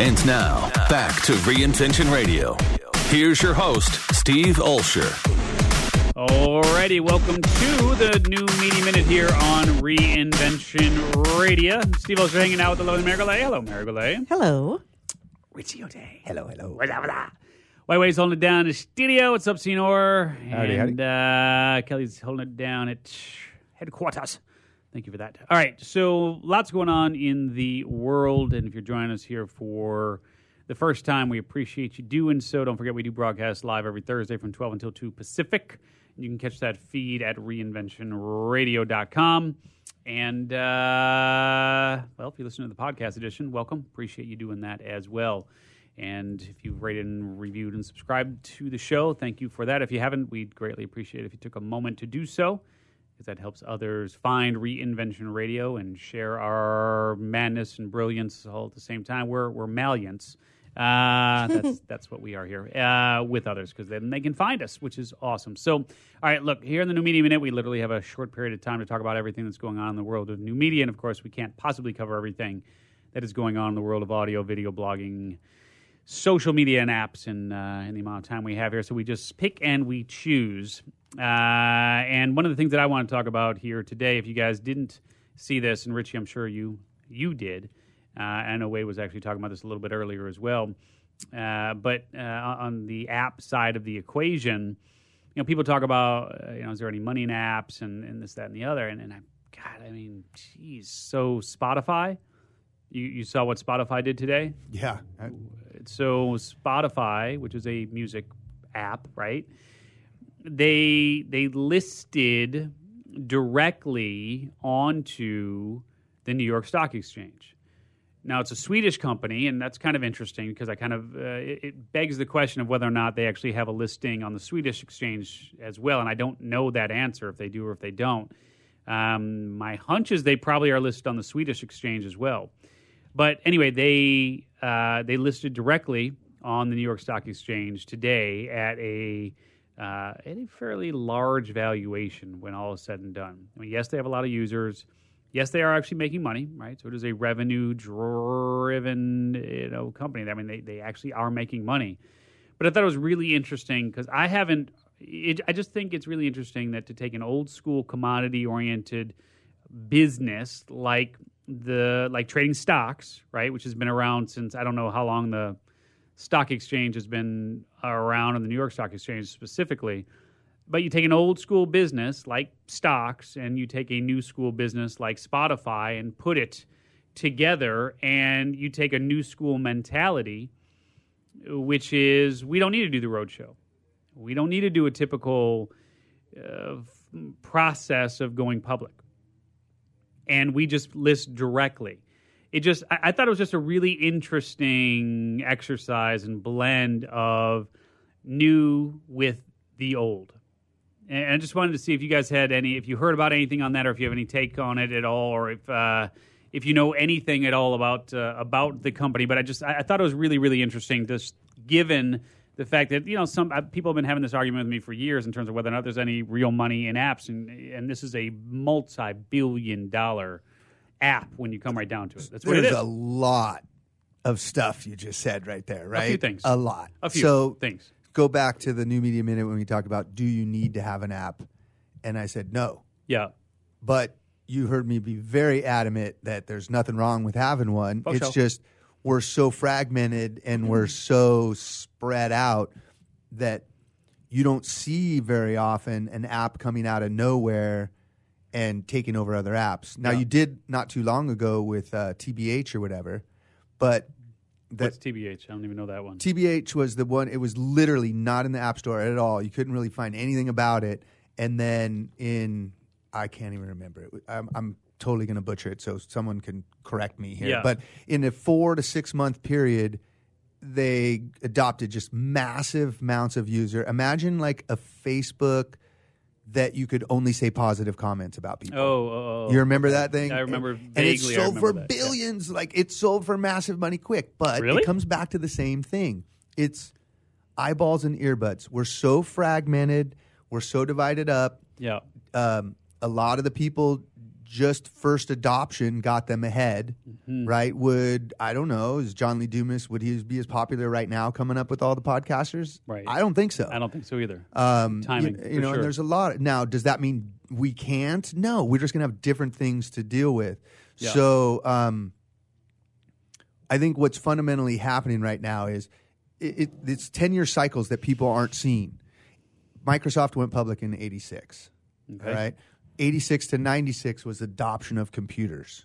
And now, back to Reinvention Radio. Here's your host, Steve Olsher. Alrighty, welcome to the new Media Minute here on Reinvention Radio. Steve Olsher hanging out with the lovely Mary Goulet. Hello, Mary Goulet. Hello. Richie O'Day. Hello, hello. What's up with that? White Way's holding it down in the studio. What's up, Senor? Howdy, and Uh, Kelly's holding it down at headquarters. Thank you for that. All right, so lots going on in the world, and if you're joining us here for the first time, we appreciate you doing so. Don't forget, we do broadcast live every Thursday from 12 until 2 Pacific. You can catch that feed at reinventionradio.com. And, uh, well, if you listen to the podcast edition, welcome. Appreciate you doing that as well. And if you've rated and reviewed and subscribed to the show, thank you for that. If you haven't, we'd greatly appreciate it if you took a moment to do so, because that helps others find Reinvention Radio and share our madness and brilliance all at the same time. We're we're malians. Uh, that's that's what we are here uh, with others, because then they can find us, which is awesome. So, all right, look here in the New Media Minute, we literally have a short period of time to talk about everything that's going on in the world of new media, and of course, we can't possibly cover everything that is going on in the world of audio, video, blogging social media and apps and, uh, in the amount of time we have here. So we just pick and we choose. Uh, and one of the things that I want to talk about here today, if you guys didn't see this, and Richie, I'm sure you you did. Uh, I know Wade was actually talking about this a little bit earlier as well. Uh, but uh, on the app side of the equation, you know, people talk about, uh, you know, is there any money in apps and, and this, that, and the other. And, and I, God, I mean, geez. So Spotify, you, you saw what Spotify did today? Yeah. I- so Spotify, which is a music app, right? They they listed directly onto the New York Stock Exchange. Now it's a Swedish company, and that's kind of interesting because I kind of uh, it, it begs the question of whether or not they actually have a listing on the Swedish exchange as well. And I don't know that answer if they do or if they don't. Um, my hunch is they probably are listed on the Swedish exchange as well. But anyway, they uh, they listed directly on the New York Stock Exchange today at a uh, at a fairly large valuation when all is said and done. I mean, yes, they have a lot of users. Yes, they are actually making money, right? So it is a revenue-driven, you know, company. I mean, they, they actually are making money. But I thought it was really interesting because I haven't. It, I just think it's really interesting that to take an old school commodity-oriented business like the like trading stocks, right, which has been around since I don't know how long the stock exchange has been around, and the New York Stock Exchange specifically. But you take an old school business like stocks, and you take a new school business like Spotify, and put it together, and you take a new school mentality, which is we don't need to do the roadshow, we don't need to do a typical uh, process of going public and we just list directly. It just, I, I, thought it was just a really interesting exercise and blend of new with the old. And I just wanted to see if you guys had any, if you heard about anything on that, or if you have any take on it at all, or if uh, if you know anything at all about uh, about the company. But I just, I, I thought it was really, really interesting, just given the fact that you know some uh, people have been having this argument with me for years in terms of whether or not there's any real money in apps, and and this is a multi-billion dollar app when you come right down to it. That's what There's it is. a lot of stuff you just said right there, right? A few things. A lot. A few so things. go back to the New Media Minute when we talked about do you need to have an app? And I said no. Yeah, But you heard me be very adamant that there's nothing wrong with having one. For it's sure. just we're so fragmented and we're so spread out that you don't see very often an app coming out of nowhere and taking over other apps. Now Yeah. you did not too long ago with uh, TBH or whatever, but that what's TBH? I don't even know that one. TBH was the one. It was literally not in the App Store at all. You couldn't really find anything about it. And then in, I can't even remember it. I'm, I'm totally going to butcher it, so someone can correct me here. Yeah. But in a four to six month period, they adopted just massive amounts of user. Imagine like a Facebook that you could only say positive comments about people. Oh, oh, oh. You remember that thing? I remember And, and it sold for that, yeah. billions. Like it sold for massive money quick. But Really? it comes back to the same thing. It's eyeballs and earbuds. We're so fragmented. We're so divided up. Yeah, Um, a lot of the people just first adoption got them ahead, Mm-hmm. right? Would I don't know? Is John Lee Dumas would he be as popular right now coming up with all the podcasters? Right. I don't think so. I don't think so either. Um, Timing, you, you know, sure. and there's a lot. Now, does that mean we can't? No, we're just gonna have different things to deal with. Yeah. So, um, I think what's fundamentally happening right now is it, it, it's ten year cycles that people aren't seeing. Microsoft went public in '86, Okay. right? '86 to '96 was adoption of computers.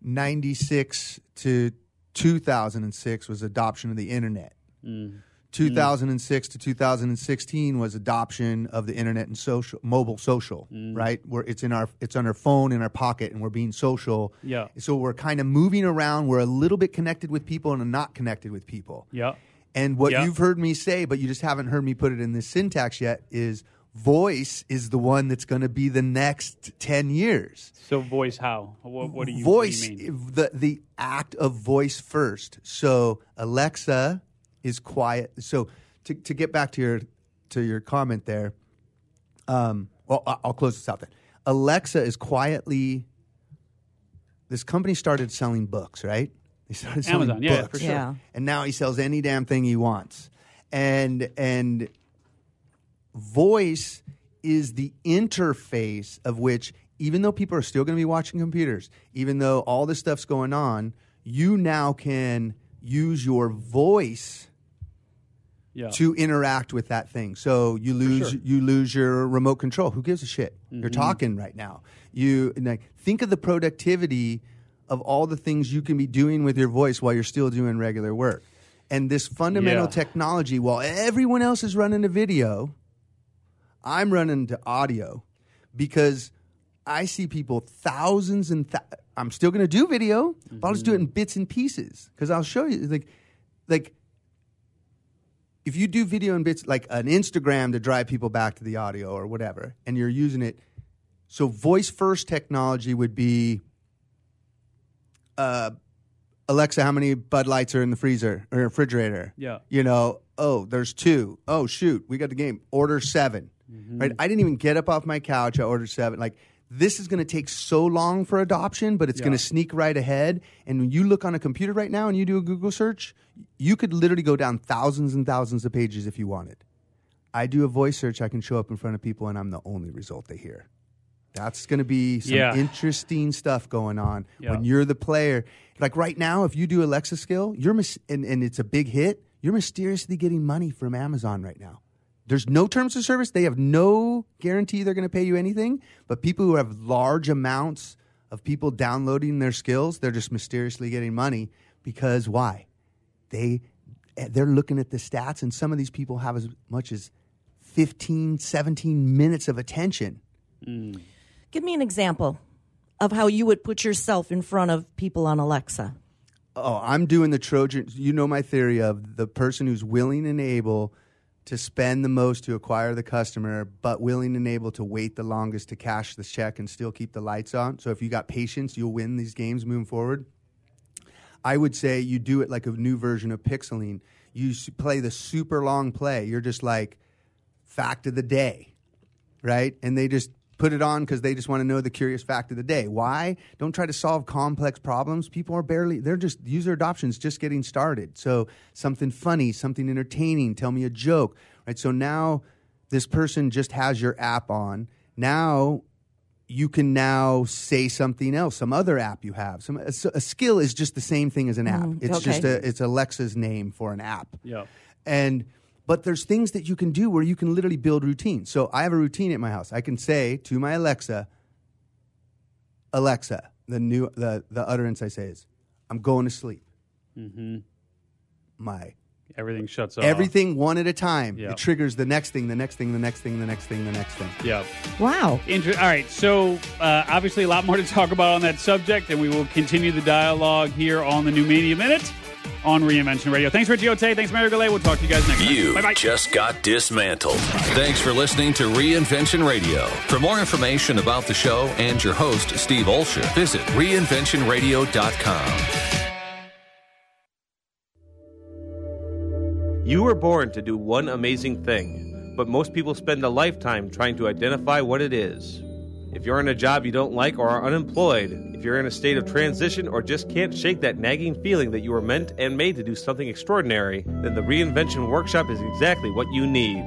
'96 to 2006 was adoption of the internet. Mm-hmm. 2006 to 2016 was adoption of the internet and social mobile social mm-hmm. right where it's in our it's on our phone in our pocket and we're being social Yeah. so we're kind of moving around we're a little bit connected with people and not connected with people Yeah. and what Yeah. you've heard me say but you just haven't heard me put it in this syntax yet is voice is the one that's going to be the next 10 years So voice how? What, what do you mean? voice do you the the act of voice first so alexa is quiet so to, to get back to your to your comment there um well I- i'll close this out then alexa is quietly this company started selling books right they started selling Amazon, yeah, for sure. Yeah. and now he sells any damn thing he wants and and voice is the interface of which even though people are still going to be watching computers even though all this stuff's going on you now can use your voice Yeah. to interact with that thing. So you lose sure. you lose your remote control. Who gives a shit? Mm-hmm. You're talking right now. You like think of the productivity of all the things you can be doing with your voice while you're still doing regular work. And this fundamental Yeah. technology, while everyone else is running a video, I'm running to audio because I see people thousands and th- I'm still going to do video, but I'll just do it in bits and pieces because I'll show you like like if you do video in bits like an Instagram to drive people back to the audio or whatever, and you're using it, so voice first technology would be uh, Alexa, how many Bud Lights are in the freezer or refrigerator? Yeah. You know, oh, there's two. Oh, shoot, we got the game. Order 7 Right? I didn't even get up off my couch. I ordered seven. Like, this is going to take so long for adoption, but it's going to sneak right ahead. And when you look on a computer right now and you do a Google search, you could literally go down thousands and thousands of pages if you wanted. I do a voice search, I can show up in front of people, and I'm the only result they hear. That's going to be some Yeah. interesting stuff going on Yeah. when you're the player. Like right now, if you do Alexa skill, you're mis- and, and it's a big hit, you're mysteriously getting money from Amazon right now. There's no terms of service. They have no guarantee they're going to pay you anything. But people who have large amounts of people downloading their skills, they're just mysteriously getting money because why? They eh, they're looking at the stats, and some of these people have as much as 15, 17 minutes of attention. Mm. Give me an example of how you would put yourself in front of people on Alexa. Oh, I'm doing the Trojan. You know my theory of the person who's willing and able to spend the most to acquire the customer, but willing and able to wait the longest to cash the check and still keep the lights on. So if you got patience, you'll win these games moving forward. I would say you do it like a new version of pixeling. You play the super long play. You're just like fact of the day, right? And they just put it on because they just want to know the curious fact of the day. Why? Don't try to solve complex problems. People are barely, they're just, user adoption's just getting started. So something funny, something entertaining, tell me a joke, right? So now this person just has your app on. Now you can now say something else, some other app you have. Some a, a skill is just the same thing as an app. Mm-hmm. it's okay. just a it's Alexa's name for an app. Yeah. And but there's things that you can do where you can literally build routines. So I have a routine at my house. I can say to my Alexa, Alexa, the new the the utterance I say is, "I'm going to sleep." Mm-hmm. My Everything shuts off. everything one at a time. Yeah. It triggers the next thing, the next thing, the next thing, the next thing, the next thing. Yeah. Wow. Inter- All right. So, uh, obviously, a lot more to talk about on that subject, and we will continue the dialogue here on the New Media Minute on Reinvention Radio. Thanks, Richie Ote. Thanks, Mary Goulet. We'll talk to you guys next You time. Bye bye. just got dismantled. Thanks for listening to Reinvention Radio. For more information about the show and your host, Steve Olsher, visit reinventionradio.com. You were born to do one amazing thing, but most people spend a lifetime trying to identify what it is. If you're in a job you don't like or are unemployed, if you're in a state of transition or just can't shake that nagging feeling that you were meant and made to do something extraordinary, then the Reinvention Workshop is exactly what you need.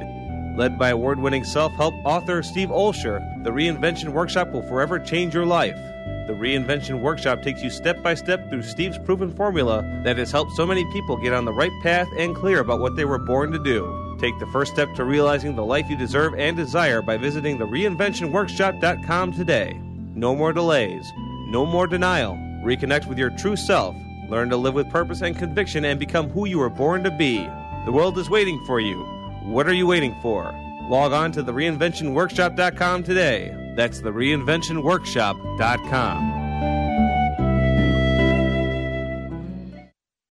Led by award winning self help author Steve Olsher, the Reinvention Workshop will forever change your life. The Reinvention Workshop takes you step by step through Steve's proven formula that has helped so many people get on the right path and clear about what they were born to do. Take the first step to realizing the life you deserve and desire by visiting the reinventionworkshop.com today. No more delays, no more denial. Reconnect with your true self. Learn to live with purpose and conviction and become who you were born to be. The world is waiting for you. What are you waiting for? Log on to the reinventionworkshop.com today. That's the reinventionworkshop.com.